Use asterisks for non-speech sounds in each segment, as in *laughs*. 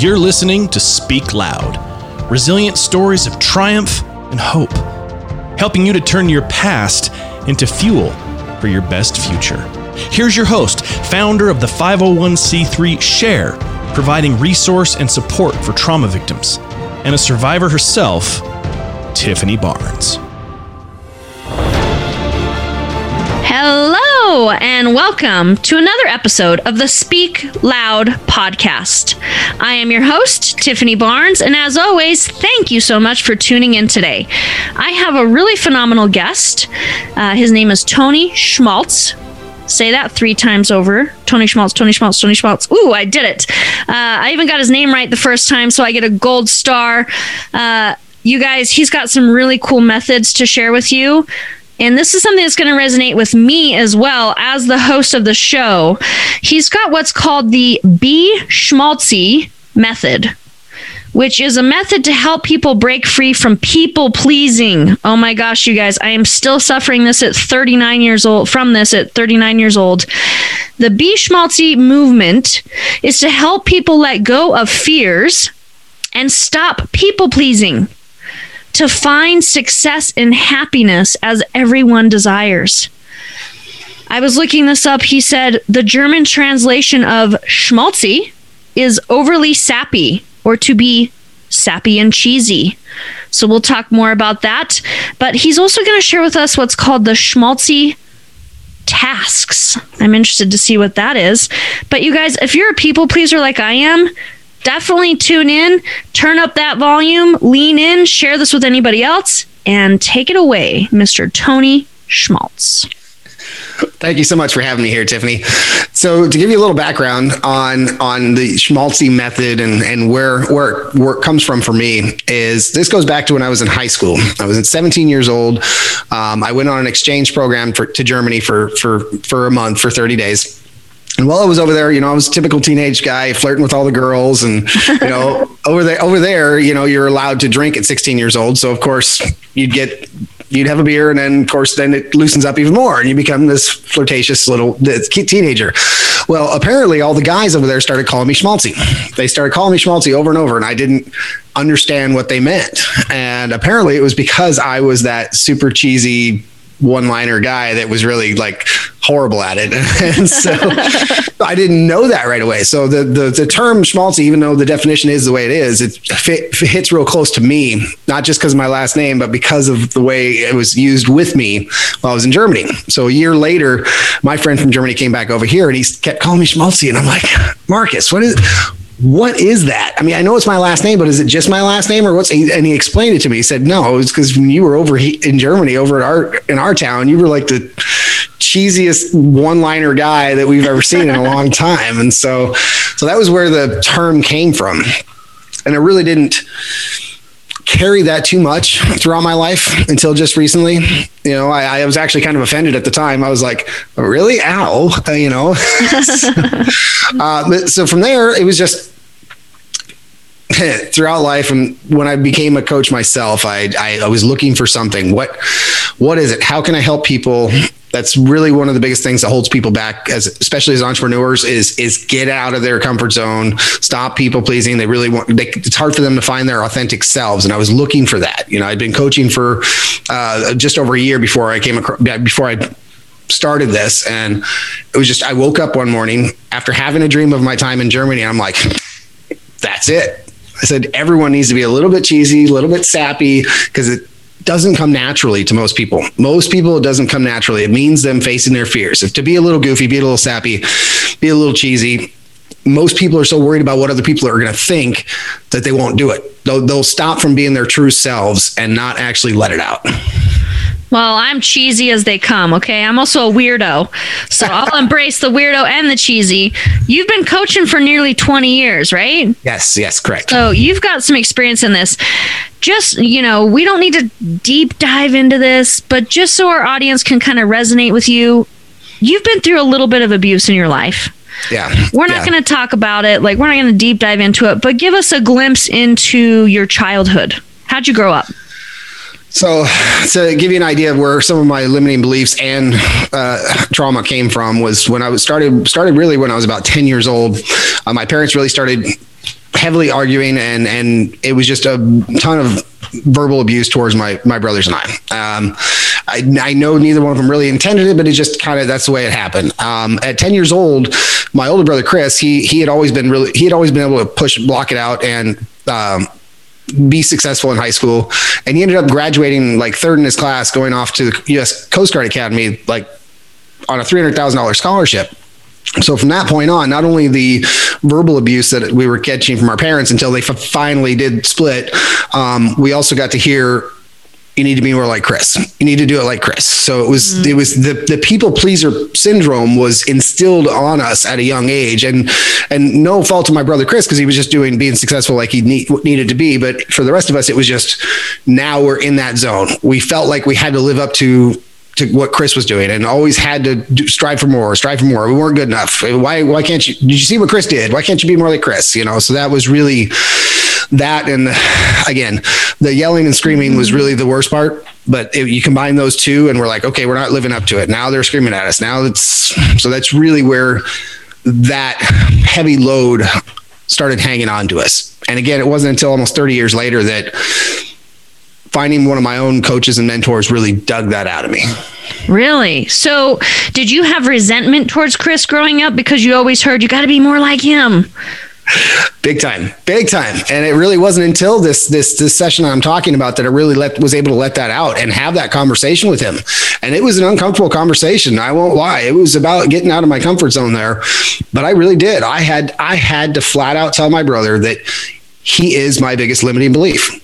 You're listening to Speak Loud resilient stories of triumph and hope, helping you to turn your past into fuel for your best future. Here's your host, founder of the 501c3 Share, providing resource and support for trauma victims, and a survivor herself, Tiffany Barnes. Hello, and welcome to another episode of the Speak Loud podcast. I am your host, Tiffany Barnes, and as always, thank you so much for tuning in today. I have a really phenomenal guest. Uh, his name is Tony Schmaltz. Say that three times over. Tony Schmaltz, Tony Schmaltz, Tony Schmaltz. Ooh, I did it. Uh, I even got his name right the first time, so I get a gold star. Uh, you guys, he's got some really cool methods to share with you. And this is something that's going to resonate with me as well as the host of the show. He's got what's called the Be Schmaltzy method, which is a method to help people break free from people pleasing. Oh my gosh, you guys, I am still suffering this at 39 years old, from this at 39 years old. The Be Schmaltzy movement is to help people let go of fears and stop people pleasing to find success and happiness as everyone desires. I was looking this up. He said the German translation of schmaltzy is overly sappy or to be sappy and cheesy. So we'll talk more about that. But he's also going to share with us what's called the schmaltzy tasks. I'm interested to see what that is. But you guys, if you're a people pleaser like I am, definitely tune in, turn up that volume, lean in, share this with anybody else, and take it away, Mr. Tony Schmaltz. Thank you so much for having me here, Tiffany. So, to give you a little background on on the Schmaltzy method and and where where where it comes from for me is this goes back to when I was in high school. I was 17 years old. Um, I went on an exchange program for, to Germany for for for a month for 30 days and while I was over there, you know, I was a typical teenage guy flirting with all the girls, and you know, *laughs* over there, over there, you know, you're allowed to drink at 16 years old. So of course, you'd get, you'd have a beer, and then of course, then it loosens up even more, and you become this flirtatious little teenager. Well, apparently, all the guys over there started calling me schmaltzy. They started calling me schmaltzy over and over, and I didn't understand what they meant. And apparently, it was because I was that super cheesy one liner guy that was really like horrible at it. *laughs* and so I didn't know that right away. So the, the, the term schmaltzy, even though the definition is the way it is, it, fit, it hits real close to me, not just because of my last name, but because of the way it was used with me while I was in Germany. So a year later, my friend from Germany came back over here and he kept calling me schmaltzy. And I'm like, Marcus, what is, what is that? I mean, I know it's my last name, but is it just my last name or what's? And he explained it to me. He said, no, it's because when you were over in Germany, over at our in our town, you were like the cheesiest one-liner guy that we've ever seen in a long *laughs* time. And so, so that was where the term came from, and I really didn't carry that too much throughout my life until just recently. You know, I, I, was actually kind of offended at the time. I was like, really? Ow, uh, you know? *laughs* uh, but so from there, it was just *laughs* throughout life. And when I became a coach myself, I, I, I was looking for something. What, what is it? How can I help people that's really one of the biggest things that holds people back as especially as entrepreneurs is is get out of their comfort zone stop people pleasing. They really want they, it's hard for them to find their authentic selves and i was looking for that. You know i'd been coaching for uh, just over a year before i came across before i started this and it was just i woke up one morning after having a dream of my time in germany i'm like that's it. I said everyone needs to be a little bit cheesy, a little bit sappy, because it doesn't come naturally to most people. Most people, it doesn't come naturally. It means them facing their fears. If to be a little goofy, be a little sappy, be a little cheesy. Most people are so worried about what other people are going to think that they won't do it. They'll, they'll stop from being their true selves and not actually let it out. Well, I'm cheesy as they come, okay? I'm also a weirdo. So *laughs* I'll embrace the weirdo and the cheesy. You've been coaching for nearly 20 years, right? Yes, yes, correct. So you've got some experience in this. Just, you know, we don't need to deep dive into this, but just so our audience can kind of resonate with you, you've been through a little bit of abuse in your life. Yeah. We're not yeah. going to talk about it. Like, we're not going to deep dive into it, but give us a glimpse into your childhood. How'd you grow up? So, to give you an idea of where some of my limiting beliefs and uh, trauma came from, was when I was started started really when I was about ten years old. Uh, my parents really started heavily arguing, and and it was just a ton of verbal abuse towards my my brothers and I. Um, I, I know neither one of them really intended it, but it just kind of that's the way it happened. Um, at ten years old, my older brother Chris, he he had always been really he had always been able to push block it out and. Um, be successful in high school. And he ended up graduating like third in his class going off to the US Coast Guard Academy like on a $300,000 scholarship. So from that point on, not only the verbal abuse that we were catching from our parents until they f- finally did split, um, we also got to hear you need to be more like Chris. You need to do it like Chris. So it was mm-hmm. it was the the people pleaser syndrome was instilled on us at a young age, and and no fault to my brother Chris because he was just doing being successful like he need, needed to be. But for the rest of us, it was just now we're in that zone. We felt like we had to live up to to what Chris was doing and always had to do, strive for more, strive for more. We weren't good enough. Why, why can't you, did you see what Chris did? Why can't you be more like Chris? You know, so that was really that. And again, the yelling and screaming was really the worst part, but you combine those two and we're like, okay, we're not living up to it. Now they're screaming at us. Now it's, so that's really where that heavy load started hanging on to us. And again, it wasn't until almost 30 years later that finding one of my own coaches and mentors really dug that out of me. Really? So, did you have resentment towards Chris growing up because you always heard you got to be more like him? Big time, big time, and it really wasn't until this this this session I'm talking about that I really let was able to let that out and have that conversation with him. And it was an uncomfortable conversation. I won't lie; it was about getting out of my comfort zone there. But I really did. I had I had to flat out tell my brother that he is my biggest limiting belief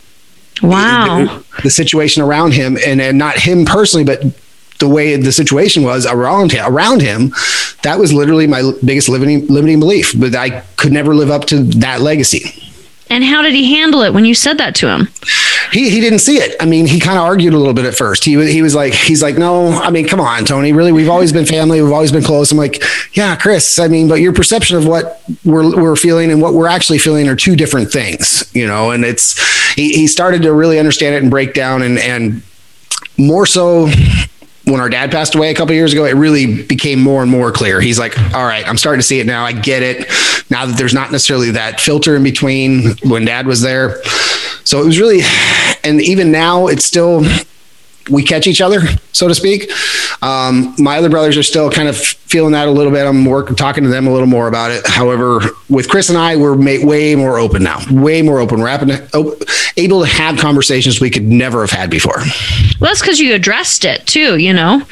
Wow. The, the, situation around him and, and not him personally, but the way the situation was around him, around him, that was literally my biggest limiting limiting belief. But I could never live up to that legacy. And how did he handle it when you said that to him? He he didn't see it. I mean, he kind of argued a little bit at first. He was he was like he's like, no, I mean, come on, Tony. Really, we've always been family. We've always been close. I'm like, yeah, Chris. I mean, but your perception of what we're we're feeling and what we're actually feeling are two different things, you know. And it's he he started to really understand it and break down and and more so when our dad passed away a couple years ago, it really became more and more clear. He's like, all right, I'm starting to see it now. I get it. Now that there's not necessarily that filter in between when dad was there. So it was really, and even now it's still, we catch each other, so to speak. Um, my other brothers are still kind of feeling that a little bit. I'm working, talking to them a little more about it. However, with Chris and I, we're made way more open now, way more open. We're able to have conversations we could never have had before. Well, that's because you addressed it too, you know?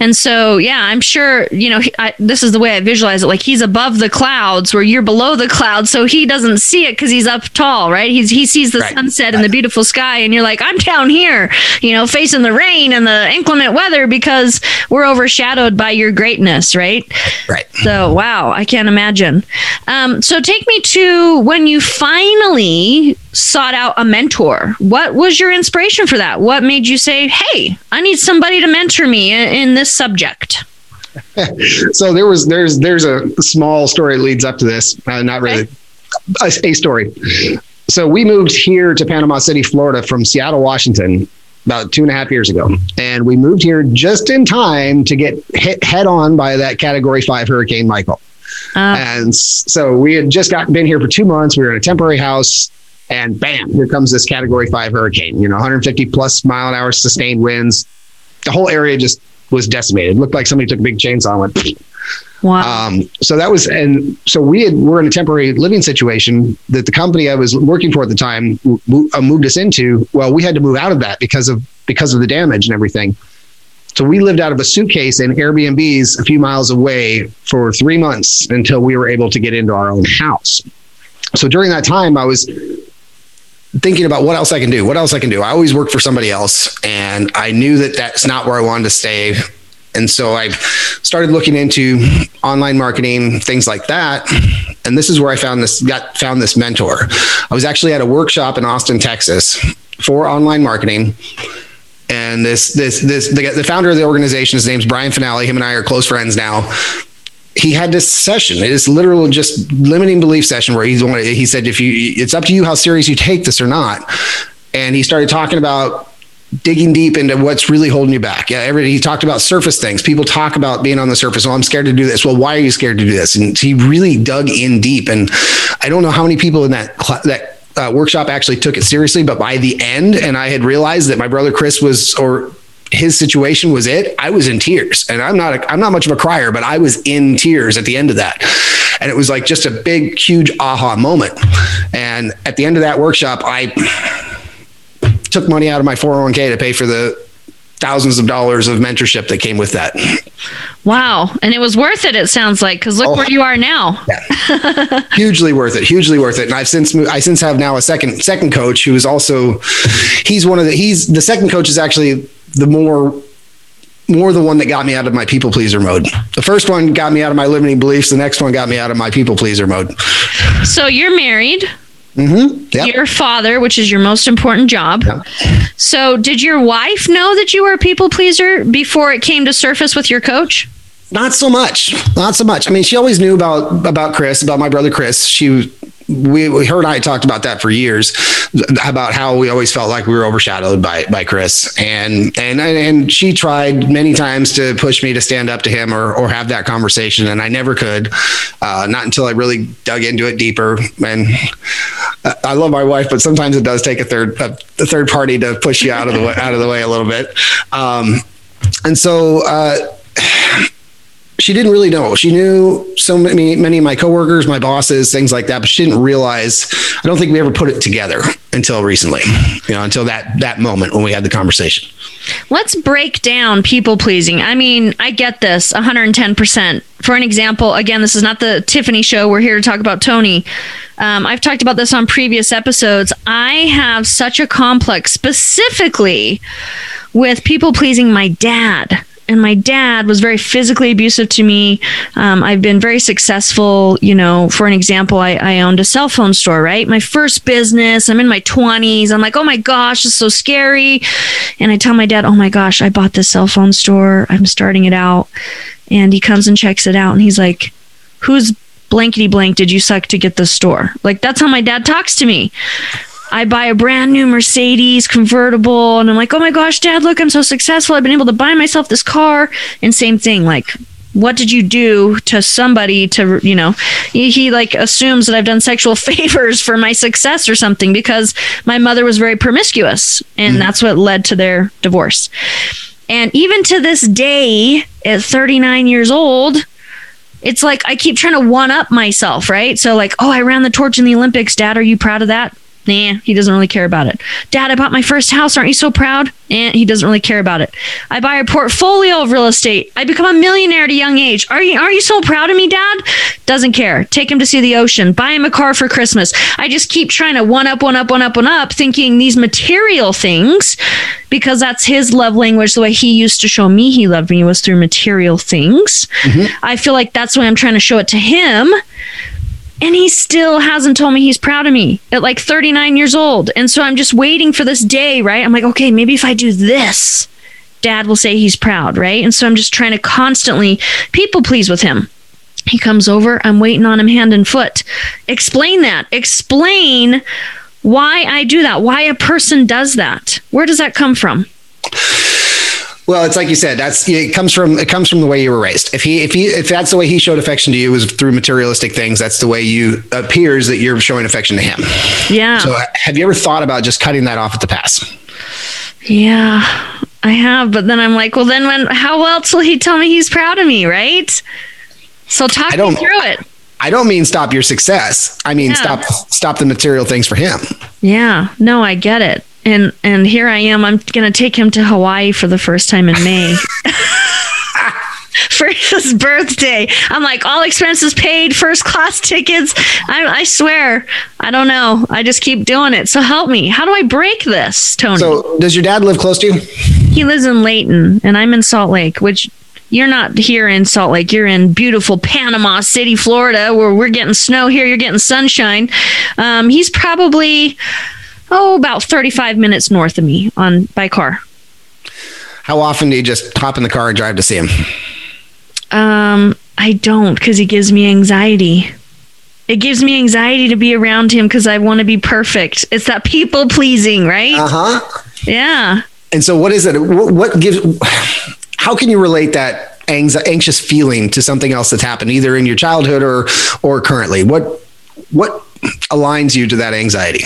And so, yeah, I'm sure, you know, I, this is the way I visualize it. Like he's above the clouds where you're below the clouds. So he doesn't see it because he's up tall, right? He's, he sees the right. sunset right. and the beautiful sky. And you're like, I'm down here, you know, facing the rain and the inclement weather because we're overshadowed by your greatness, right? Right. So, wow, I can't imagine. Um, so, take me to when you finally sought out a mentor. What was your inspiration for that? What made you say, hey, I need somebody to mentor me in, in this subject? *laughs* so there was there's there's a small story that leads up to this uh, not really okay. a, a, story so we moved here to panama city florida from seattle washington about two and a half years ago. And we moved here just in time to get hit head on by that category five hurricane Michael. Uh, and so we had just got been here for two months. We were in a temporary house and bam, here comes this category five hurricane, you know, 150 plus mile an hour sustained winds. The whole area just was decimated. It looked like somebody took a big chainsaw and went Wow. Um, so that was, and so we had, were in a temporary living situation that the company I was working for at the time uh, moved us into. Well, we had to move out of that because of, because of the damage and everything. So we lived out of a suitcase in Airbnbs a few miles away for three months until we were able to get into our own house. So during that time, I was thinking about what else I can do, what else I can do. I always worked for somebody else, and I knew that that's not where I wanted to stay and so I started looking into online marketing, things like that. And this is where I found this got found this mentor. I was actually at a workshop in Austin, Texas for online marketing. And this this this the, the founder of the organization, his name's Brian Fanale. Him and I are close friends now. He had this session. It is literal just limiting belief session where he's he said if you it's up to you how serious you take this or not. And he started talking about digging deep into what's really holding you back. Yeah, everybody he talked about surface things. People talk about being on the surface. Well, I'm scared to do this. Well, why are you scared to do this? And he really dug in deep. And I don't know how many people in that that uh, workshop actually took it seriously, but by the end, and I had realized that my brother Chris was or his situation was it. I was in tears, and I'm not a, I'm not much of a crier, but I was in tears at the end of that, and it was like just a big, huge aha moment. And at the end of that workshop, I took money out of my 401k to pay for the thousands of dollars of mentorship that came with that. Wow. And it was worth it, it sounds like, because look oh, where you are now. Yeah. hugely worth it. Hugely worth it. And I've since moved, I since have now a second second coach who is also he's one of the he's the second coach is actually the more more the one that got me out of my people pleaser mode. The first one got me out of my limiting beliefs. The next one got me out of my people pleaser mode. So you're married. Mm-hmm. Yep. Your father, which is your most important job. Yep. So, did your wife know that you were a people pleaser before it came to surface with your coach? Not so much. Not so much. I mean, she always knew about about Chris, about my brother Chris. She we, we her and I talked about that for years about how we always felt like we were overshadowed by by Chris. And and and she tried many times to push me to stand up to him or or have that conversation and I never could uh, not until I really dug into it deeper. And I love my wife but sometimes it does take a third a, a third party to push you out of the way, out of the way a little bit. Um, and so uh, she didn't really know. She knew so many many of my coworkers, my bosses, things like that, but she didn't realize. I don't think we ever put it together until recently. You know, until that that moment when we had the conversation. Let's break down people pleasing. I mean, I get this 110%. For an example, again, this is not the Tiffany show. We're here to talk about Tony. Um, I've talked about this on previous episodes. I have such a complex, specifically with people pleasing my dad and my dad was very physically abusive to me. Um, I've been very successful. You know, for an example, I, I, owned a cell phone store, right? My first business. I'm in my 20s. I'm like, oh my gosh, it's so scary. And I tell my dad, oh my gosh, I bought this cell phone store. I'm starting it out. And he comes and checks it out. And he's like, who's blankety blank did you suck to get the store? Like, that's how my dad talks to me. I buy a brand new Mercedes convertible and I'm like, oh my gosh, dad, look, I'm so successful. I've been able to buy myself this car. And same thing, like, what did you do to somebody to, you know, he, he like assumes that I've done sexual *laughs* favors for my success or something because my mother was very promiscuous and mm that's what led to their divorce. And even to this day, at 39 years old, it's like I keep trying to one up myself, right? So, like, oh, I ran the torch in the Olympics. Dad, are you proud of that? Nah, he doesn't really care about it. Dad, I bought my first house. Aren't you so proud? Eh, he doesn't really care about it. I buy a portfolio of real estate. I become a millionaire at a young age. Are you aren't you so proud of me, Dad? Doesn't care. Take him to see the ocean. Buy him a car for Christmas. I just keep trying to one up, one up, one up, one up, thinking these material things, because that's his love language. The way he used to show me he loved me was through material things. Mm-hmm. I feel like that's why I'm trying to show it to him and he still hasn't told me he's proud of me at like 39 years old. And so I'm just waiting for this day, right? I'm like, okay, maybe if I do this, dad will say he's proud, right? And so I'm just trying to constantly people please with him. He comes over, I'm waiting on him hand and foot. Explain that. Explain why I do that, why a person does that. Where does that come from? Well, it's like you said. That's it comes from it comes from the way you were raised. If he if he if that's the way he showed affection to you was through materialistic things, that's the way you appears that you're showing affection to him. Yeah. So uh, have you ever thought about just cutting that off at the pass? Yeah, I have. But then I'm like, well, then when how else will he tell me he's proud of me, right? So talk me through it. I don't mean stop your success. I mean yeah. stop stop the material things for him. Yeah. No, I get it and and here I am. I'm gonna take him to Hawaii for the first time in May. *laughs* *laughs* for his birthday. I'm like, all expenses paid, first class tickets. I, I, swear, I don't know. I just keep doing it. So help me. How do I break this, Tony? So, does your dad live close to you? He lives in Layton, and I'm in Salt Lake, which you're not here in Salt Lake. You're in beautiful Panama City, Florida, where we're getting snow here. You're getting sunshine. Um, he's probably oh, about 35 minutes north of me on by car. How often do you just hop in the car and drive to see him? Um, I don't because he gives me anxiety. It gives me anxiety to be around him because I want to be perfect. It's that people pleasing, right? Uh huh. Yeah. And so, what is it? What, what gives? How can you relate that anxious feeling to something else that's happened, either in your childhood or or currently? What what aligns you to that anxiety?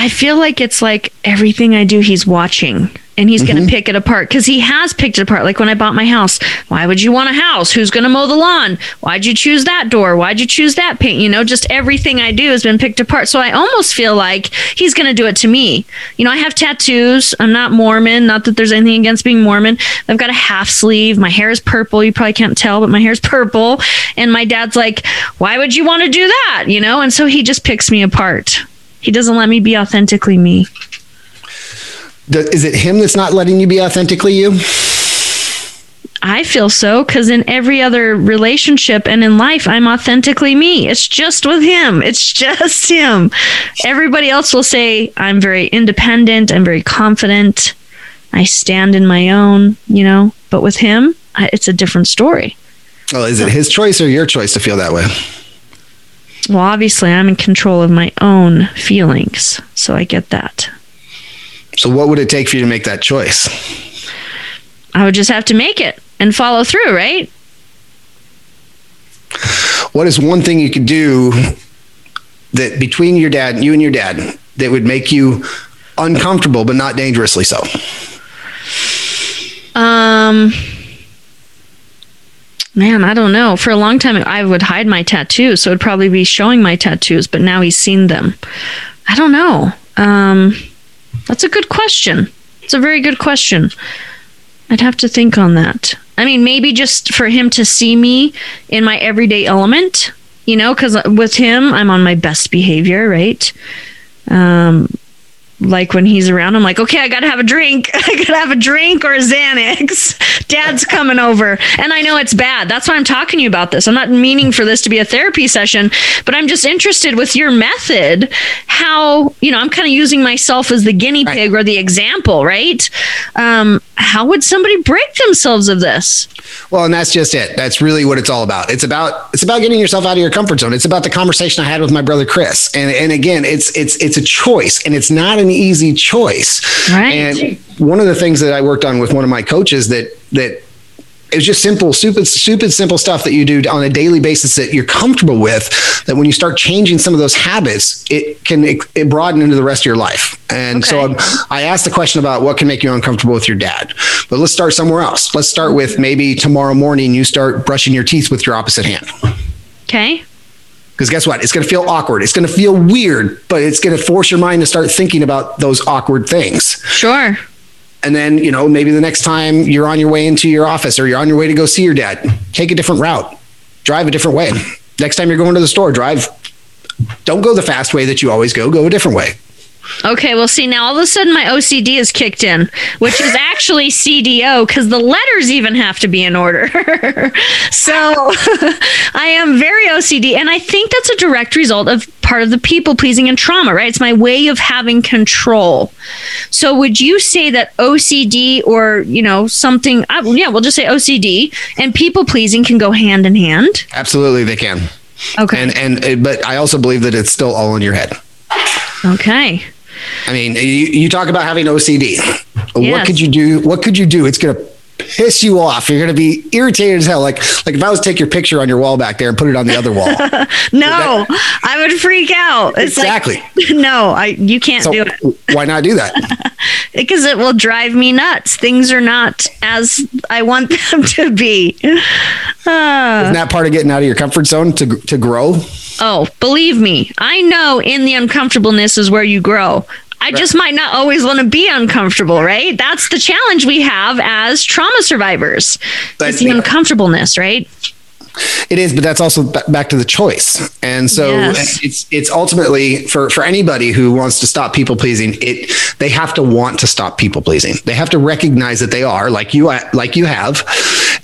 I feel like it's like everything I do, he's watching and he's mm-hmm. going to pick it apart because he has picked it apart. Like when I bought my house, why would you want a house? Who's going to mow the lawn? Why'd you choose that door? Why'd you choose that paint? You know, just everything I do has been picked apart. So I almost feel like he's going to do it to me. You know, I have tattoos. I'm not Mormon. Not that there's anything against being Mormon. I've got a half sleeve. My hair is purple. You probably can't tell, but my hair's purple. And my dad's like, why would you want to do that? You know, and so he just picks me apart. He doesn't let me be authentically me is it him that's not letting you be authentically you? I feel so because in every other relationship and in life, I'm authentically me. It's just with him. It's *laughs* just him. Everybody else will say, I'm very independent. I'm very confident. I stand in my own, you know, but with him, it's a different story. Well, is it his choice or your choice to feel that way? Well, obviously, I'm in control of my own feelings. So I get that. So, what would it take for you to make that choice? I would just have to make it and follow through, right? What is one thing you could do that between your dad, you and your dad, that would make you uncomfortable but not dangerously so? Um, man, I don't know. For a long time, I would hide my tattoos, so it'd probably be showing my tattoos. But now he's seen them. I don't know. Um, that's a good question. It's a very good question. I'd have to think on that. I mean, maybe just for him to see me in my everyday element, you know, because with him, I'm on my best behavior, right? Um, like when he's around, I'm like, okay, I gotta have a drink. *laughs* I gotta have a drink or a Xanax. *laughs* Dad's coming over. And I know it's bad. That's why I'm talking to you about this. I'm not meaning for this to be a therapy session, but I'm just interested with your method, how, you know, I'm kind of using myself as the guinea pig right. or the example, right? Um, how would somebody break themselves of this? Well, and that's just it. That's really what it's all about. It's about it's about getting yourself out of your comfort zone. It's about the conversation I had with my brother Chris. And and again, it's it's it's a choice and it's not an easy choice. Right. And one of the things that I worked on with one of my coaches that that it's just simple, stupid, stupid, simple stuff that you do on a daily basis that you're comfortable with. That when you start changing some of those habits, it can it, it broaden into the rest of your life. And okay. so I'm, i asked the question about what can make you uncomfortable with your dad. But let's start somewhere else. Let's start with mm-hmm. maybe tomorrow morning you start brushing your teeth with your opposite hand. Okay. Because guess what? It's going to feel awkward. It's going to feel weird, but it's going to force your mind to start thinking about those awkward things. Sure. And then, you know, maybe the next time you're on your way into your office or you're on your way to go see your dad, take a different route, drive a different way. Next time you're going to the store, drive, don't go the fast way that you always go, go a different way. Okay, well, see, now all of a sudden my OCD is kicked in, which is actually CDO because the letters even have to be in order. *laughs* so *laughs* I am very OCD. And I think that's a direct result of part of the people pleasing and trauma, right? It's my way of having control. So would you say that OCD or, you know, something, uh, yeah, we'll just say OCD and people pleasing can go hand in hand? Absolutely, they can. Okay. And, and, but I also believe that it's still all in your head. Okay. I mean, you, you talk about having OCD. Yes. What could you do? What could you do? It's going to piss you off. You're going to be irritated as hell. Like, like if I was to take your picture on your wall back there and put it on the other wall. *laughs* no, that, I would freak out. It's exactly. Like, *laughs* no, I you can't so do it. why not do that? *laughs* because it will drive me nuts. Things are not as I want them to be. Uh, Isn't that part of getting out of your comfort zone to to grow? Oh, believe me, I know in the uncomfortableness is where you grow. I right. just might not always want to be uncomfortable, right? That's the challenge we have as trauma survivors. But, it's the uncomfortableness, right? It is, but that's also back to the choice. And so yes. it's it's ultimately for for anybody who wants to stop people pleasing, it they have to want to stop people pleasing. They have to recognize that they are like you like you have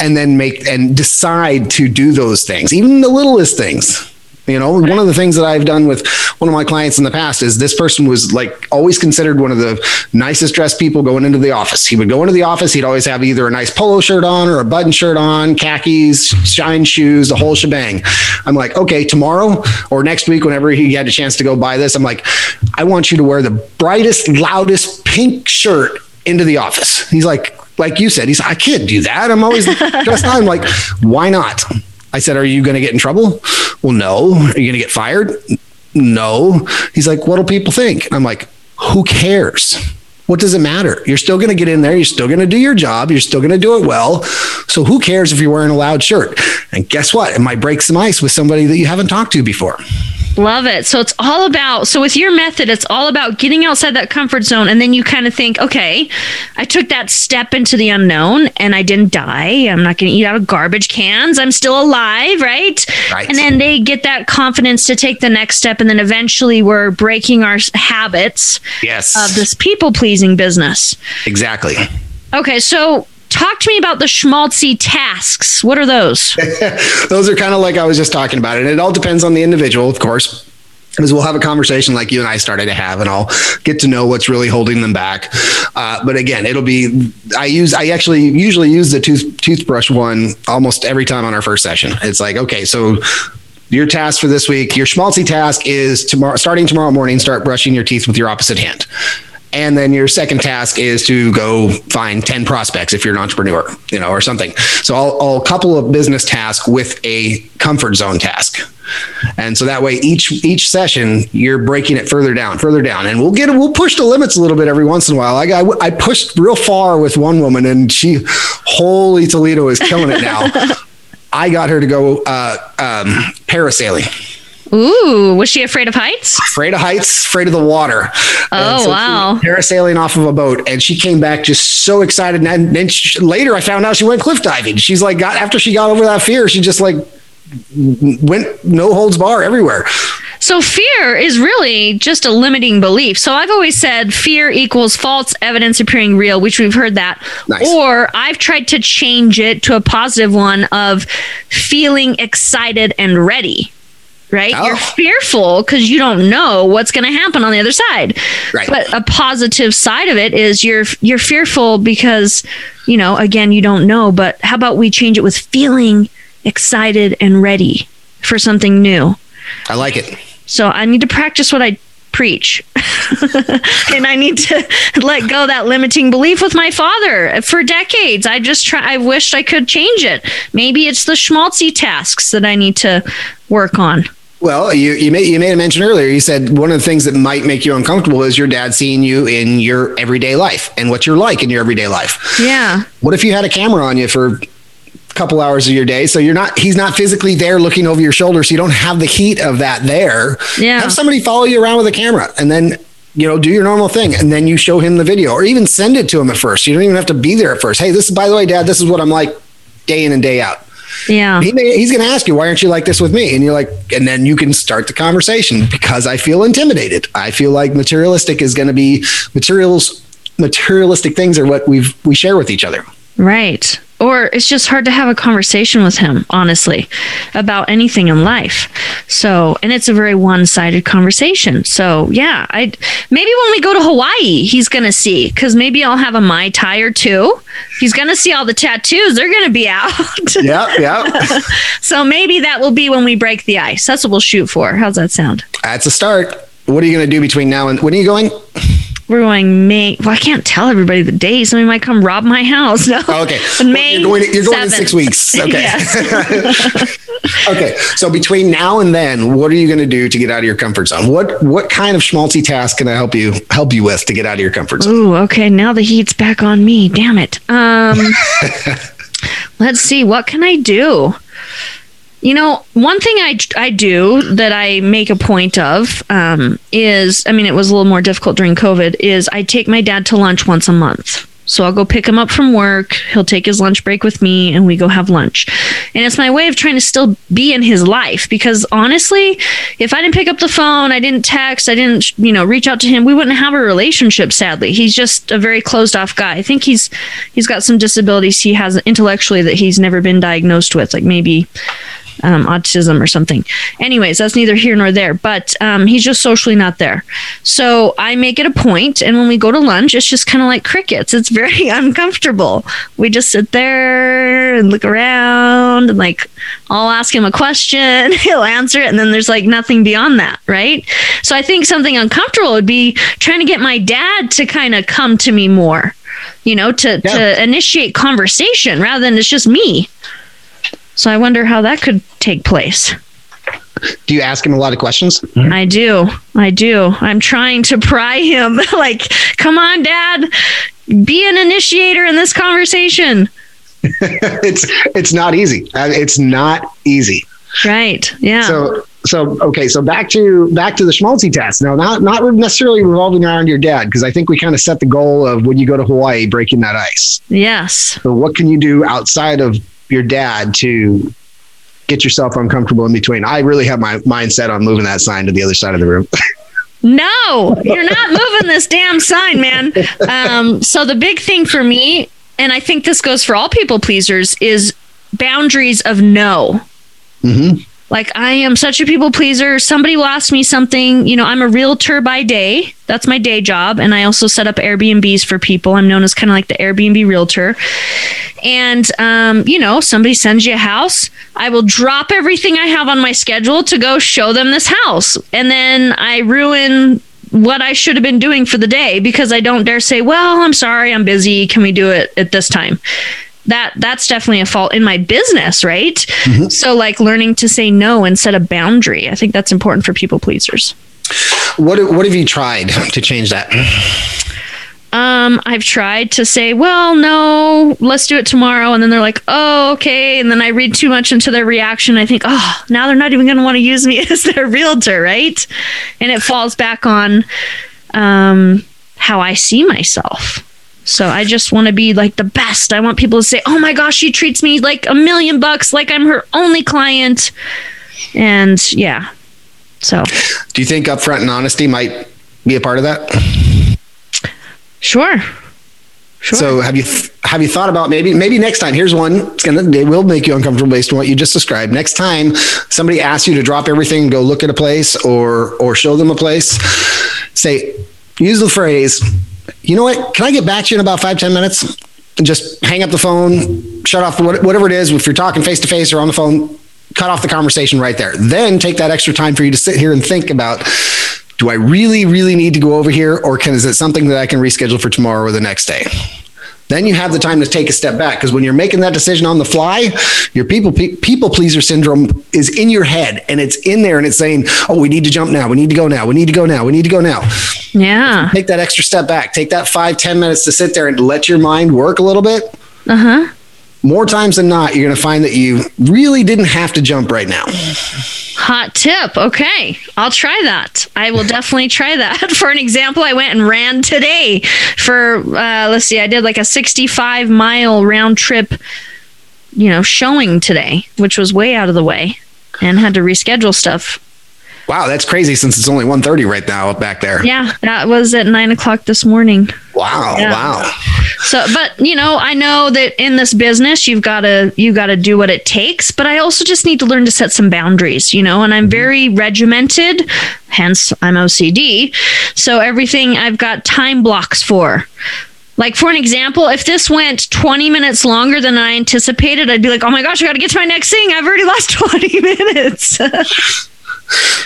and then make and decide to do those things, even the littlest things you know, one of the things that I've done with one of my clients in the past is this person was like always considered one of the nicest dressed people going into the office. He would go into the office, he'd always have either a nice polo shirt on or a button shirt on, khakis, shine shoes, the whole shebang. I'm like, okay, tomorrow or next week, whenever he had a chance to go buy this, I'm like, I want you to wear the brightest, loudest pink shirt into the office. He's like, like you said, he's I can't do that. I'm always *laughs* dressed I'm like, why not? I said, Are you going to get in trouble? Well, no. Are you going to get fired? No. He's like, What do people think? I'm like, Who cares? What does it matter? You're still going to get in there. You're still going to do your job. You're still going to do it well. So who cares if you're wearing a loud shirt? And guess what? It might break some ice with somebody that you haven't talked to before. Love it. So it's all about, so with your method, it's all about getting outside that comfort zone. And then you kind of think, okay, I took that step into the unknown and I didn't die. I'm not going to eat out of garbage cans. I'm still alive, right? Right. And then they get that confidence to take the next step. And then eventually we're breaking our habits Yes. of this people pleasing business. exactly. Okay. So talk to me about the schmaltzy tasks. What are those? *laughs* Those are kind of like I was just talking about. And it all depends on the individual, of course. Because we'll have a conversation like you and I started to have, and I'll get to know what's really holding them back. Uh, but again, it'll be I use I actually usually use the tooth toothbrush one almost every time on our first session. It's like okay, so your task for this week, your schmaltzy task is tomorrow, starting tomorrow morning, start brushing your teeth with your opposite hand. And then your second task is to go find 10 prospects if you're an entrepreneur, you know, or something. So I'll, I'll couple a business task with a comfort zone task. And so that way each each session you're breaking it further down, further down. And we'll get we'll push the limits a little bit every once in a while. I got I pushed real far with one woman and she holy Toledo is killing it now. *laughs* I got her to go uh, um, parasailing Ooh, was she afraid of heights? afraid of heights, afraid of the water. Oh, she wow. Parasailing off of a boat, and she came back just so excited. And then she, later, I found out she went cliff diving. She's like, got after she got over that fear, she just like went no holds bar everywhere. So fear is really just a limiting belief. So I've always said fear equals false evidence appearing real, which we've heard that. Nice. Or I've tried to change it to a positive one of feeling excited and ready. Right? Oh. You're fearful because you don't know what's going to happen on the other side. Right. But a positive side of it is you're you're fearful because, you know, again, you don't know, but how about we change it with feeling excited and ready for something new? I like it. So I need to practice what I preach. *laughs* and I need to *laughs* let go of that limiting belief with my father for decades. I just try I wished I could change it. Maybe it's the schmaltzy tasks that I need to work on. Well, you you made you made a mention earlier. You said one of the things that might make you uncomfortable is your dad seeing you in your everyday life and what you're like in your everyday life. Yeah. What if you had a camera on you for couple hours of your day. So you're not he's not physically there looking over your shoulder. So you don't have the heat of that there. Yeah. have somebody follow you around with a camera and then you know do your normal thing and then you show him the video or even send it to him at first. You don't even have to be there at first. Hey this is by the way dad this is what i'm like day in and day out. Yeah. he may, he's going to ask you why aren't you like this with me? And you're like and then you can start the conversation because i feel intimidated. I feel like materialistic is going to be materials materialistic things are what we've we share with each other. Right. Or it's just hard to have a conversation with him, honestly, about anything in life. So, and it's a very one-sided conversation. So, yeah, I maybe when we go to Hawaii, he's going to see cuz maybe I'll have a mai tai or two. He's going to see all the tattoos. They're going to be *laughs* out. yeah yeah *laughs* so, maybe that will be when we break the ice. That's what we'll shoot for. How's that sound? That's a start. What are you going to do between now and when are you going? We're going May. Well, I can't tell everybody the day. Somebody might come rob my house. *laughs* No. Oh, okay. May You're going, you're going in six weeks. *laughs* Okay. *laughs* Okay. So between now and then, what are you going to do to get out of your comfort zone? What what kind of schmaltzy task can I help you help you with to get out of your comfort zone? Ooh, okay. Now the heat's back on me. Damn it. Um, let's see. What can I do? You know, one thing I, I do that I make a point of um, is, I mean, it was a little more difficult during COVID, is I take my dad to lunch once a month. So I'll go pick him up from work. He'll take his lunch break with me and we go have lunch. And it's my way of trying to still be in his life because honestly, if I didn't pick up the phone, I didn't text, I didn't, you know, reach out to him, we wouldn't have a relationship sadly. He's just a very closed off guy. I think he's he's got some disabilities he has intellectually that he's never been diagnosed with, like maybe um, autism or something. Anyways, that's neither here nor there, but um, he's just socially not there. So I make it a point, and when we go to lunch, it's just kind of like crickets. It's very *laughs* uncomfortable. We just sit there and look around, and like I'll ask him a question, *laughs* he'll answer it, and then there's like nothing beyond that, right? So I think something uncomfortable would be trying to get my dad to kind of come to me more you know, to, Yeah. to initiate conversation rather than it's just me. So I wonder how that could take place. Do you ask him a lot of questions? I do. I do. I'm trying to pry him. *laughs* like, come on, dad, be an initiator in this conversation. *laughs* it's it's not easy. Uh, It's not easy. Right. Yeah. So so okay. So back to back to the schmaltzy test. Now, not not necessarily revolving around your dad, because I think we kind of set the goal of when you go to Hawaii, breaking that ice. yes. So what can you do outside of your dad to get yourself uncomfortable in between? I really have my mindset on moving that sign to the other side of the room. *laughs* No, you're not moving this damn sign, man. Um, so the big thing for me, and I think this goes for all people pleasers, is boundaries of no. hmm Like I am such a people pleaser. Somebody will ask me something. You know, I'm a realtor by day. That's my day job, and I also set up Airbnbs for people. I'm known as kind of like the Airbnb realtor. And um, you know, somebody sends you a house, I will drop everything I have on my schedule to go show them this house, and then I ruin what I should have been doing for the day because I don't dare say, "Well, I'm sorry, I'm busy. Can we do it at this time?" That that's definitely a fault in my business, right? So like learning to say no and set a boundary. I think that's important for people pleasers. What what have you tried to change that? Um, I've tried to say, well, no, let's do it tomorrow. And then they're like, oh, okay. And then I read too much into their reaction. I think, oh, now they're not even going to want to use me *laughs* as their realtor, right? And it falls back on um, how I see myself. So I just want to be like the best. I want people to say, oh my gosh, she treats me like a million bucks, like I'm her only client. And yeah. So Do you think upfront and honesty might be a part of that? sure. Sure. So have you have you thought about maybe maybe next time? Here's one. It's gonna they will make you uncomfortable based on what you just described. Next time somebody asks you to drop everything, and go look at a place or or show them a place, say use the phrase. You know what? Can I get back to you in about five ten minutes? And just hang up the phone, shut off whatever it is. If you're talking face to face or on the phone, cut off the conversation right there. Then take that extra time for you to sit here and think about do I really, really need to go over here, or can is it something that I can reschedule for tomorrow or the next day? Then you have the time to take a step back because when you're making that decision on the fly, your people pe- people pleaser syndrome is in your head and it's in there and it's saying, "Oh, we need to jump now. We need to go now. We need to go now. We need to go now." Yeah. Take that extra step back. Take that five ten minutes to sit there and let your mind work a little bit. Uh huh. More times than not, you're going to find that you really didn't have to jump right now. Hot tip. Okay. I'll try that. I will definitely try that. *laughs* For an example, I went and ran today for, uh, let's see, I did like a 65 mile round trip, you know, showing today, which was way out of the way and had to reschedule stuff. Wow, that's crazy since it's only 1:30 right now up back there. Yeah. That was at nine o'clock this morning. Wow, Yeah. wow. So, but you know, I know that in this business, you've got to you got to do what it takes. But I also just need to learn to set some boundaries, you know. And I'm mm-hmm. very regimented, hence I'm OCD. So everything I've got time blocks for. Like for an example, if this went 20 minutes longer than I anticipated, I'd be like, "Oh my gosh, I got to get to my next thing. I've already lost *laughs* 20 minutes." *laughs*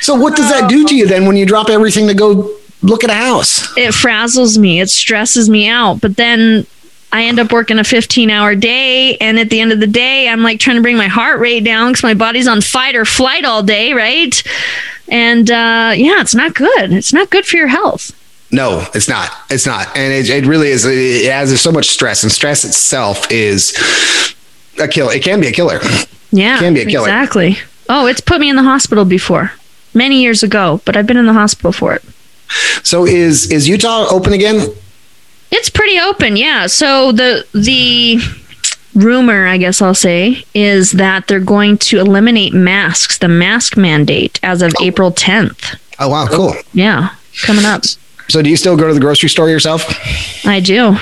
So what does that do to you then when you drop everything to go look at a house? it frazzles me it stresses me out but then i end up working a 15 hour day and at the end of the day i'm like trying to bring my heart rate down because my body's on fight or flight all day right and uh, yeah it's not good it's not good for your health No, it's not. It's not. And it, it really is. It has so much stress, and stress itself is a killer. It can be a killer. yeah It Can be a killer. exactly oh it's put me in the hospital before many years ago but i've been in the hospital for it So is is Utah open again? It's pretty open, yeah. So the the rumor, I guess I'll say, is that they're going to eliminate masks, the mask mandate as of April 10th. Oh wow, cool. Yeah, coming up. So do you still go to the grocery store yourself? I do.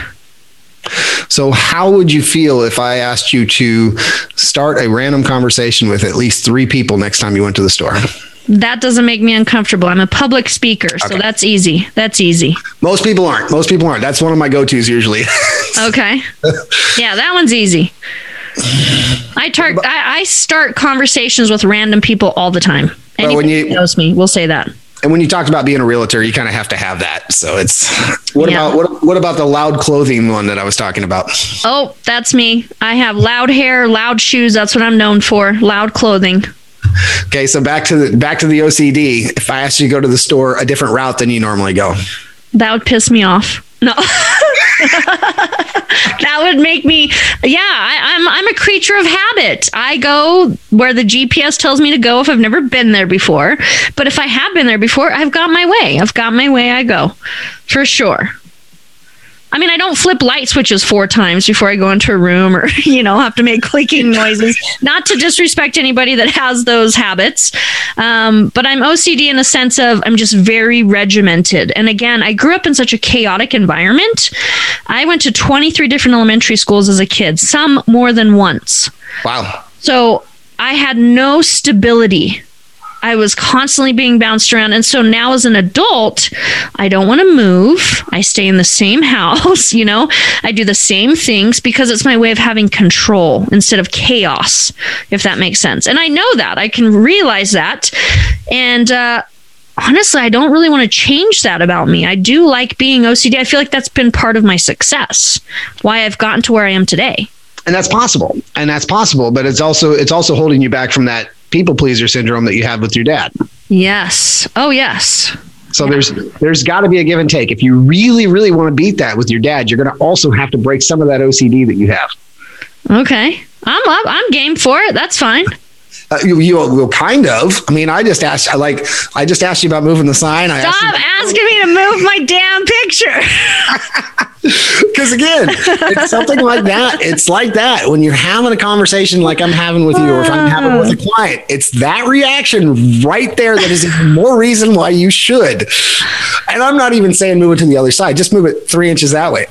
So how would you feel if I asked you to start a random conversation with at least three people next time you went to the store? That doesn't make me uncomfortable. I'm a public speaker, so Okay. that's easy. That's easy. Most people aren't. Most people aren't. That's one of my go-tos usually. *laughs* Okay. yeah, that one's easy. I, tar- I I start conversations with random people all the time. Well, when you- who knows me will say that. And when you talked about being a realtor, you kind of have to have that. So it's what Yeah. about what what about the loud clothing one that I was talking about? Oh, that's me. I have loud hair, loud shoes. That's what I'm known for. Loud clothing. Okay, so back to the back to the OCD. If I asked you to go to the store a different route than you normally go, That would piss me off. No. *laughs* that would make me yeah, I, I'm I'm a creature of habit. I go where the GPS tells me to go if I've never been there before. But if I have been there before, I've got my way. I've got my way I go. For sure. I mean, I don't flip light switches four times before I go into a room or, *laughs* you know, have to make clicking noises. Not to disrespect anybody that has those habits. Um, but I'm OCD in the sense of I'm just very regimented. And again, I grew up in such a chaotic environment. I went to 23 different elementary schools as a kid, some more than once. wow. So I had no stability. I was constantly being bounced around. And so now, as an adult, I don't want to move. I stay in the same *laughs* house. You know, I do the same things because it's my way of having control instead of chaos, if that makes sense. And I know that. I can realize that. And, uh, Honestly, I don't really want to change that about me. I do like being OCD. I feel like that's been part of my success, why I've gotten to where I am today. and that's possible and that's possible but it's also it's also holding you back from that people pleaser syndrome that you have with your dad Yes. Oh, yes. so there's there's got to be a give and take if you really really want to beat that with your dad you're going to also have to break some of that ocd that you have Okay. I'm up. I'm game for it. That's fine. Uh, you, you will kind of. I mean i just asked i like i just asked you about moving the sign. I Stop asking me to move my damn picture. *laughs* because again it's something like that. It's like that. When you're having a conversation like i'm having with you or if i'm having with a client it's that reaction right there that is more reason why you should. And i'm not even saying move it to the other side. Just move it three inches that way.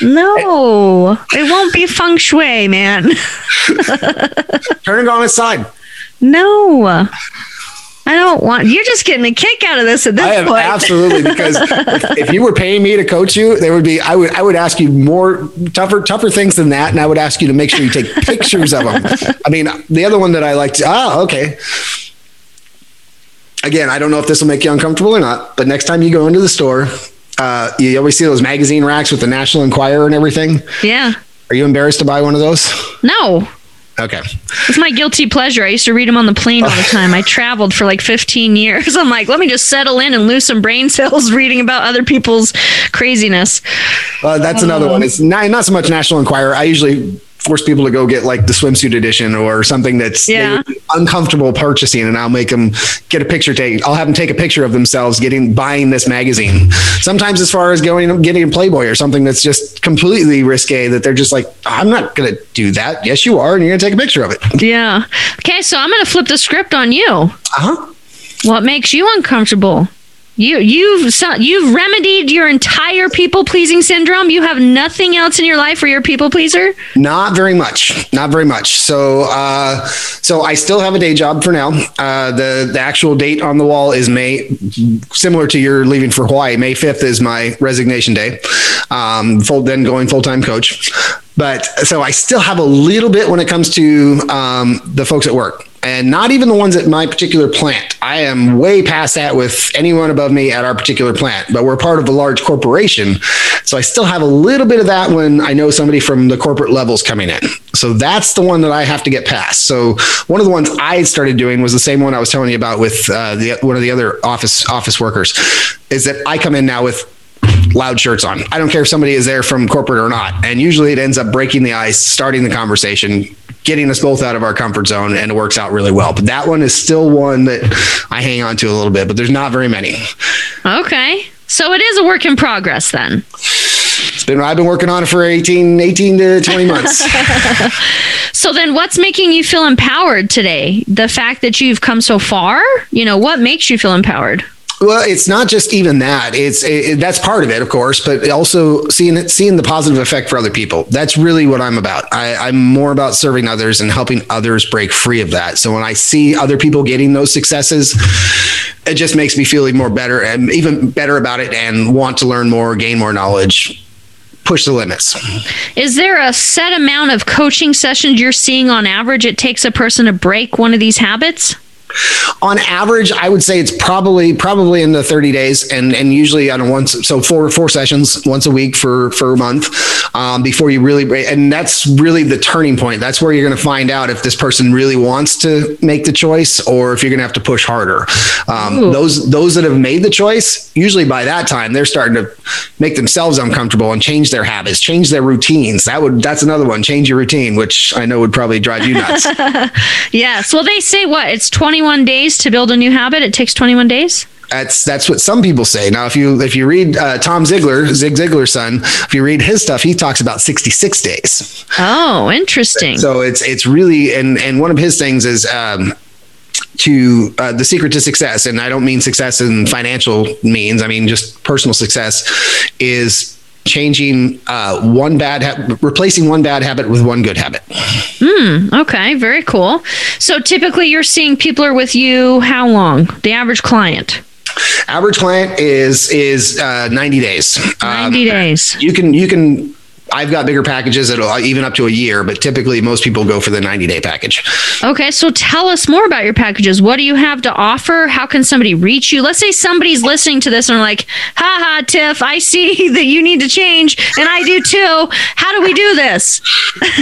No, it won't be feng shui, man. *laughs* turn it on its side No. I don't want. You're just getting a kick out of this at this I point. absolutely because if, if you were paying me to coach you, there would be I would I would ask you more tougher tougher things than that, and I would ask you to make sure you take *laughs* pictures of them. I mean, the other one that I liked. Ah, okay. Again, I don't know if this will make you uncomfortable or not, but next time you go into the store, uh, you always see those magazine racks with the National Enquirer and everything. yeah. Are you embarrassed to buy one of those? No. Okay. It's my guilty pleasure. I used to read them on the plane all the *laughs* time. I traveled for like 15 years. *laughs* I'm like, let me just settle in and lose some brain cells *laughs* reading about other people's craziness. Uh, that's another one. It's not, not so much National Enquirer. I usually force people to go get like the swimsuit edition or something that's Yeah. uncomfortable purchasing, and I'll make them get a picture take. I'll have them take a picture of themselves getting buying this magazine. Sometimes as far as going getting a Playboy or something that's just completely risque that they're just like, I'm not going to do that. Yes, you are, and you're going to take a picture of it. Yeah. Okay, so I'm going to flip the script on you. Uh huh. What makes you uncomfortable? You you've you've remedied your entire people pleasing syndrome. You have nothing else in your life where you're people pleaser. Not very much. Not very much. So, uh, so I still have a day job for now. Uh, the the actual date on the wall is May, similar to your leaving for Hawaii. May fifth is my resignation day. Um, full then going full time coach. But so I still have a little bit when it comes to um, the folks at work, and not even the ones at my particular plant. I am way past that with anyone above me at our particular plant. But we're part of a large corporation, so I still have a little bit of that when I know somebody from the corporate levels coming in. So that's the one that I have to get past. So one of the ones I started doing was the same one I was telling you about with uh, the one of the other office office workers, is that I come in now with loud shirts on. I don't care if somebody is there from corporate or not. And usually it ends up breaking the ice, starting the conversation, getting us both out of our comfort zone, and it works out really well. But that one is still one that I hang on to a little bit, but there's not very many. Okay. So it is a work in progress then. It's been I've been working on it for 18, 18 to 20 months. *laughs* *laughs* So then what's making you feel empowered today? The fact that you've come so far? You know, what makes you feel empowered? Well, it's not just even that. It's it, that's part of it, of course, but also seeing it, seeing the positive effect for other people. That's really what I'm about. I, I'm more about serving others and helping others break free of that. So when I see other people getting those successes, it just makes me feel even more better and even better about it, and want to learn more, gain more knowledge, push the limits. Is there a set amount of coaching sessions you're seeing on average it takes a person to break one of these habits? On average, I would say it's probably probably in the 30 days, and and usually on a once so four four sessions once a week for for a month um, before you really and that's really the turning point. That's where you're going to find out if this person really wants to make the choice or if you're going to have to push harder. Um, those those that have made the choice, usually by that time they're starting to make themselves uncomfortable and change their habits, change their routines. That would that's another one. Change your routine, which I know would probably drive you nuts. *laughs* yes. Well, they say what it's 21 days to build a new habit. It takes 21 days. That's that's what some people say. Now, if you if you read uh, Tom Ziglar, Zig Ziglar's son, if you read his stuff, he talks about sixty six days. Oh, interesting. So it's it's really and and one of his things is. Um, to uh, the secret to success, and I don't mean success in financial means. I mean just personal success is changing uh, one bad, ha- replacing one bad habit with one good habit. Hmm. Okay. Very cool. So typically, you're seeing people are with you how long? The average client. Average client is is uh, 90 days. 90 um, days. You can you can I've got bigger packages that even up to a year, but typically most people go for the 90 day package. Okay, so tell us more about your packages. What do you have to offer? How can somebody reach you? Let's say somebody's listening to this and like, ha ha, Tiff, I see *laughs* that you need to change, and I do too. How do we do this?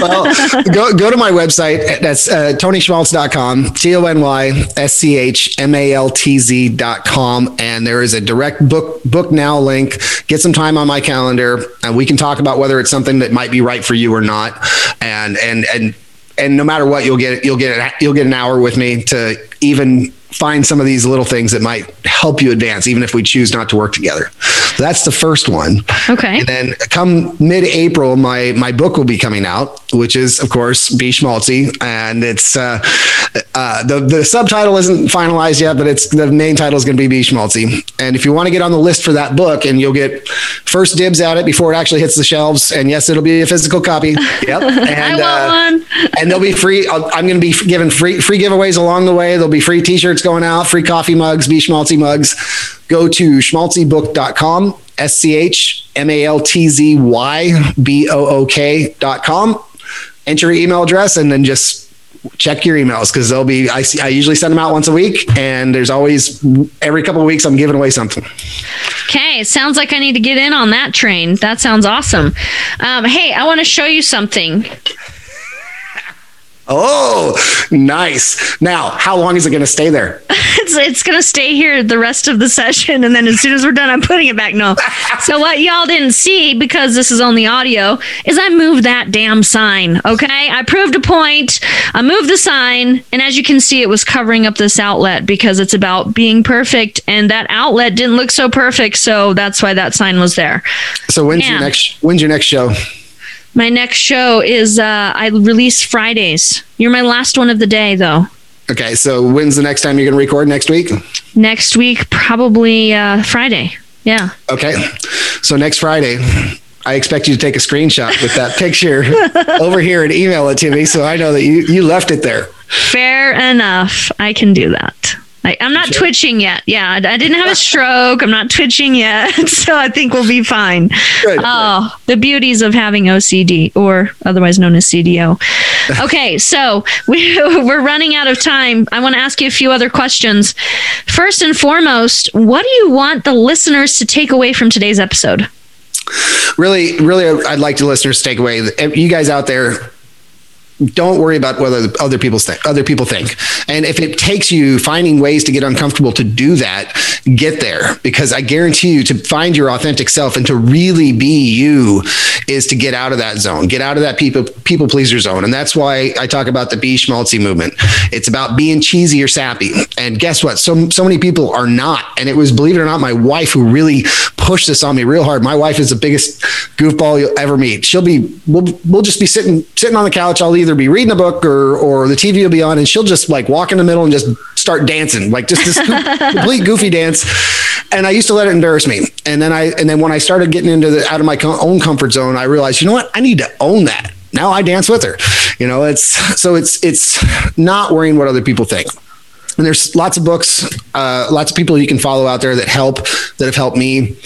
well, *laughs* go, go to my website. That's uh, tonyschmaltz.com, T O N Y S C H M A L T Z.com. And there is a direct book, book now link. Get some time on my calendar, and we can talk about whether it's something that might be right for you or not. And and and and no matter what, you'll get you'll get you'll get an hour with me to even find some of these little things that might help you advance, even if we choose not to work together. So that's the first one. Okay. And then come mid-April, my my book will be coming out, which is of course Be Schmaltzy, and it's uh, uh, the the subtitle isn't finalized yet, but it's the main title is going to be Be Schmaltzy. And if you want to get on the list for that book, and you'll get first dibs at it before it actually hits the shelves, and yes, it'll be a physical copy. *laughs* Yep. And, I want uh, one. and they'll be free. i am going to be giving free free giveaways along the way. There'll be free T-shirts going out, free coffee mugs, Be Schmaltzy mugs. Go to schmaltzybook.com, S C H M A L T Z Y B O O K.com. Enter your email address and then just check your emails because they'll be I, I usually send them out once a week and there's always every couple of weeks i'm giving away something okay sounds like i need to get in on that train that sounds awesome um, hey i want to show you something Oh, nice. Now, how long is it going to stay there? *laughs* it's it's going to stay here the rest of the session. And then as soon as we're done, I'm putting it back. No. so, what y'all didn't see, because this is only audio, is I moved that damn sign. Okay. I proved a point. I moved the sign. And as you can see, it was covering up this outlet because it's about being perfect. And that outlet didn't look so perfect. So, that's why that sign was there. So, when's, and, your, next, when's your next show? My next show is uh, I release Fridays. You're my last one of the day, though. Okay, so when's the next time you're going to record next week? Next week, probably uh, Friday. Yeah. Okay, so next Friday, I expect you to take a screenshot with that *laughs* picture over here and email it to me so I know that you, you left it there. Fair enough. I can do that. I, am not sure. twitching yet. Yeah, I, I didn't have a *laughs* stroke. I'm not twitching yet, *laughs* so I think we'll be fine. Good, oh, good. Ah, the beauties of having OCD, or otherwise known as CDO. *laughs* Okay, so we, we're running out of time. I want to ask you a few other questions. First and foremost, what do you want the listeners to take away from today's episode? Really, really, I'd like the listeners to take away. You guys out there, don't worry about whether other people think other people think. And if it takes you finding ways to get uncomfortable to do that get there. Because i guarantee you to find your authentic self and to really be you is to get out of that zone. Get out of that people people pleaser zone. And that's why i talk about the be schmaltzy movement. It's about being cheesy or sappy. And guess what? So so many people are not. And it was believe it or not my wife who really pushed this on me real hard. My wife is the biggest goofball you'll ever meet. She'll be we'll, we'll just be sitting sitting on the couch i'll either be reading a book or or the TV will be on, and she'll just like walk in the middle and just start dancing, like just this *laughs* complete goofy dance. And I used to let it embarrass me, and then I and then when I started getting into the out of my own comfort zone, I realized, you know what, I need to own that. Now I dance with her. You know, it's so it's it's not worrying what other people think. And there's lots of books, uh, lots of people you can follow out there that help, that have helped me.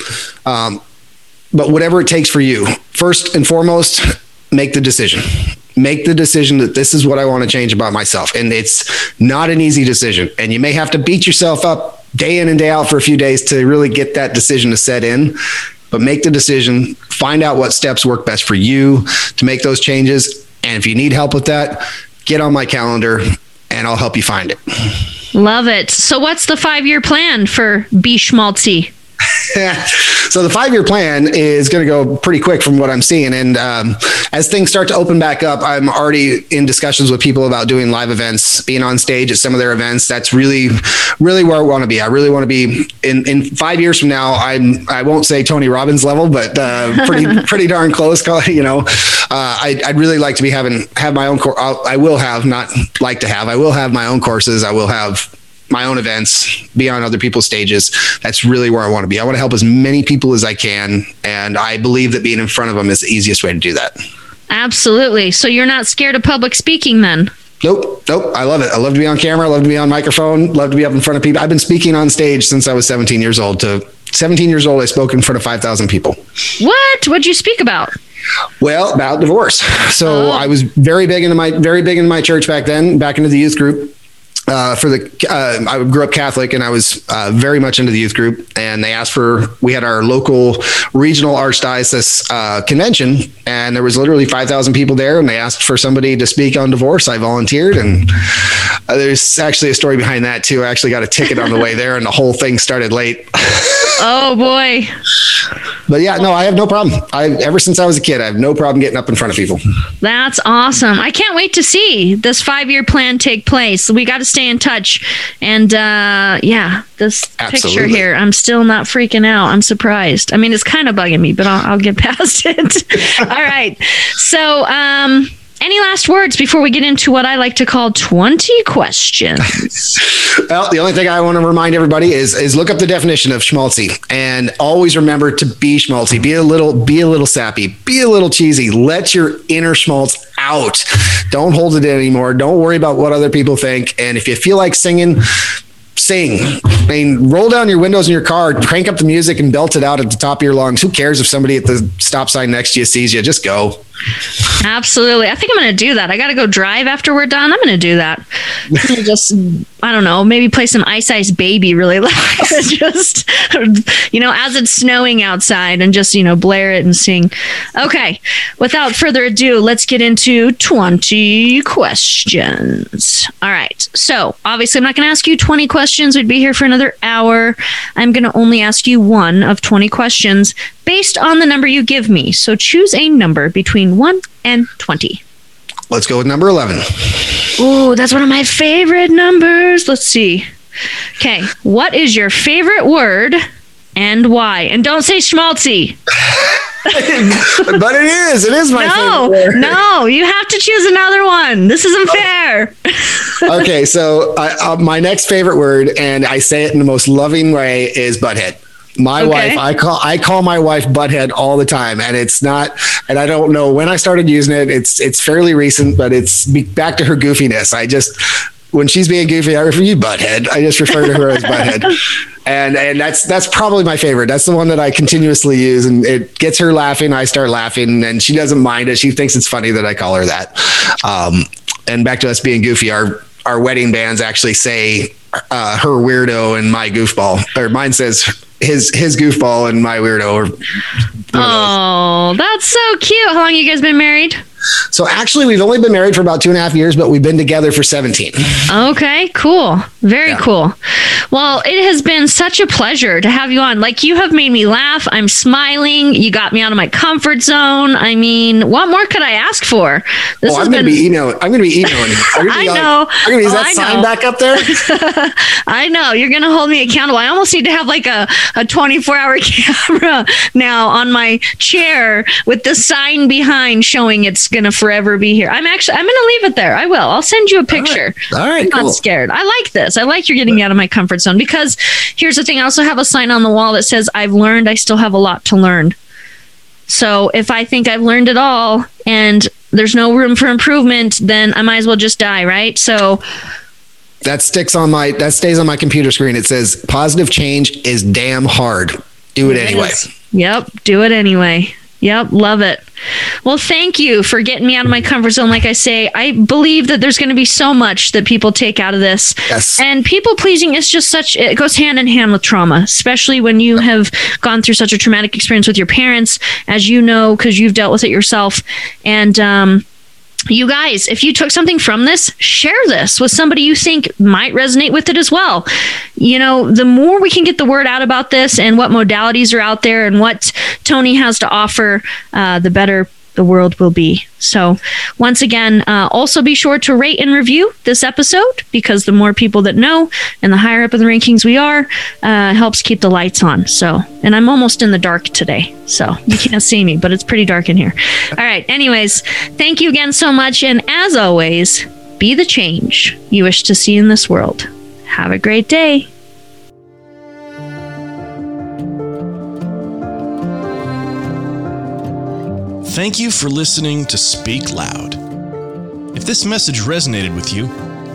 Um, but whatever it takes for you, first and foremost, make the decision make the decision that this is what I want to change about myself. And it's not an easy decision. And you may have to beat yourself up day in and day out for a few days to really get that decision to set in. But make the decision, find out what steps work best for you to make those changes. And if you need help with that, get on my calendar and I'll help you find it. Love it. So, what's the five year plan for Be Schmaltzy? *laughs* so the five year plan is going to go pretty quick from what I'm seeing. And um, as things start to open back up, I'm already in discussions with people about doing live events, being on stage at some of their events. That's really, really where I want to be. I really want to be in, in five years from now. I'm, I won't say Tony Robbins level, but uh, pretty, *laughs* pretty darn close. You know, uh, I, would really like to be having, have my own course. I will have, not like to have, I will have my own courses. I will have my own events, be on other people's stages. That's really where I want to be. I want to help as many people as I can. And I believe that being in front of them is the easiest way to do that. Absolutely. So you're not scared of public speaking then? Nope, nope. I love it. I love to be on camera. I love to be on microphone. Love to be up in front of people. I've been speaking on stage since I was 17 years old. To 17 years old, I spoke in front of 5,000 people. What? What'd you speak about? Well, about divorce. *laughs* So oh. I was very big into my very big into my church back then, back into the youth group uh, for the uh, I grew up Catholic and I was uh, very much into the youth group and they asked for we had our local regional archdiocese uh, convention and there was literally 5,000 people there and they asked for somebody to speak on divorce. I volunteered and uh, there's actually a story behind that too. I actually got a ticket on the way there and the whole thing started late. *laughs* Oh boy. But yeah no I have no problem. I ever since I was a kid I have no problem getting up in front of people. That's awesome. I can't wait to see this 5 year plan take place. We got to stay stay in touch. And uh, yeah, this Absolutely. picture here, I'm still not freaking out. I'm surprised. I mean, it's kind of bugging me, but I'll, I'll get *laughs* past it. *laughs* All right. So, um, any last words before we get into what I like to call 20 questions? *laughs* well, the only thing I want to remind everybody is is look up the definition of schmaltzy and always remember to be schmaltzy. Be a little be a little sappy, be a little cheesy. Let your inner schmaltz out. Don't hold it in anymore. Don't worry about what other people think. And if you feel like singing, sing. I mean, roll down your windows in your car, crank up the music, and belt it out at the top of your lungs. Who cares if somebody at the stop sign next to you sees you? Just go. Absolutely. I think I'm going to do that. I got to go drive after we're done. I'm going to do that. just, I don't know, maybe play some Ice Ice Baby really *laughs* loud. just, you know, as it's snowing outside and just, you know, blare it and sing. Okay. Without further ado, let's get into 20 questions. All right. So obviously, I'm not going to ask you 20 questions. We'd be here for another hour. I'm going to only ask you one of 20 questions based on the number you give me. So choose a number between 1 and 20. Let's go with number 11. Ooh, that's one of my favorite numbers. Let's see. Okay, what is your favorite word and why? And don't say schmaltzy. *laughs* but it is. It is my no, favorite. Word. No, no, you have to choose another one. This isn't fair. *laughs* okay, so uh, my next favorite word, and I say it in the most loving way, is butthead. My okay. wife, I call I call my wife butthead all the time, and it's not. And I don't know when I started using it. It's it's fairly recent, but it's back to her goofiness. I just when she's being goofy, I refer to you butthead. I just refer to her as butthead, *laughs* and and that's that's probably my favorite. That's the one that I continuously use, and it gets her laughing. I start laughing, and she doesn't mind it. She thinks it's funny that I call her that. Um, and back to us being goofy, our our wedding bands actually say uh, her weirdo and my goofball, or mine says his his goofball and my weirdo. Oh, that's so cute. How long you guys been married? So actually, we've only been married for about two and a half years, but we've been together for 17. Okay, cool. Very yeah. cool. Well, it has been such a pleasure to have you on. Like, you have made me laugh. I'm smiling. You got me out of my comfort zone. I mean, what more could I ask for? This oh, I'm going to be emailing. I'm going to be emailing. *laughs* I know. I'm going to, is that oh, sign back up there? *laughs* I know. You're going to hold me accountable. I almost need to have like a, a 24 hour *laughs* camera now on my chair with the sign behind showing it's going to forever be here. I'm actually I'm going to leave it there. I will. I'll send you a picture. All right. All right I'm cool. not scared. I like this. I like you're getting me out of my comfort zone because here's the thing. I also have a sign on the wall that says I've learned. I still have a lot to learn. So if I think I've learned it all and there's no room for improvement, then I might as well just die, right? So that sticks on my that stays on my computer screen. It says positive change is damn hard. Do it, it anyway. Is. Yep, do it anyway. Yep, love it. Well, thank you for getting me out of my comfort zone. Like I say, I believe that there's going to be so much that people take out of this. Yes. And people pleasing is just such, it goes hand in hand with trauma, especially when you have gone through such a traumatic experience with your parents, as you know, because you've dealt with it yourself. And, um, you guys, if you took something from this, share this with somebody you think might resonate with it as well. You know, the more we can get the word out about this and what modalities are out there and what Tony has to offer, uh, the better the world will be. So, once again, uh, also be sure to rate and review this episode because the more people that know and the higher up in the rankings we are, uh, helps keep the lights on. So, and I'm almost in the dark today, so you can't *laughs* see me, but it's pretty dark in here. All right. Anyways, thank you again so much. And as always, be the change you wish to see in this world. Have a great day. Thank you for listening to Speak Loud. If this message resonated with you,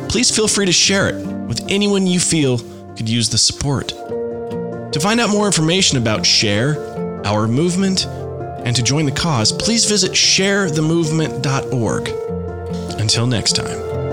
please feel free to share it with anyone you feel could use the support. To find out more information about Share, our movement, and to join the cause, please visit sharethemovement.org. Until next time.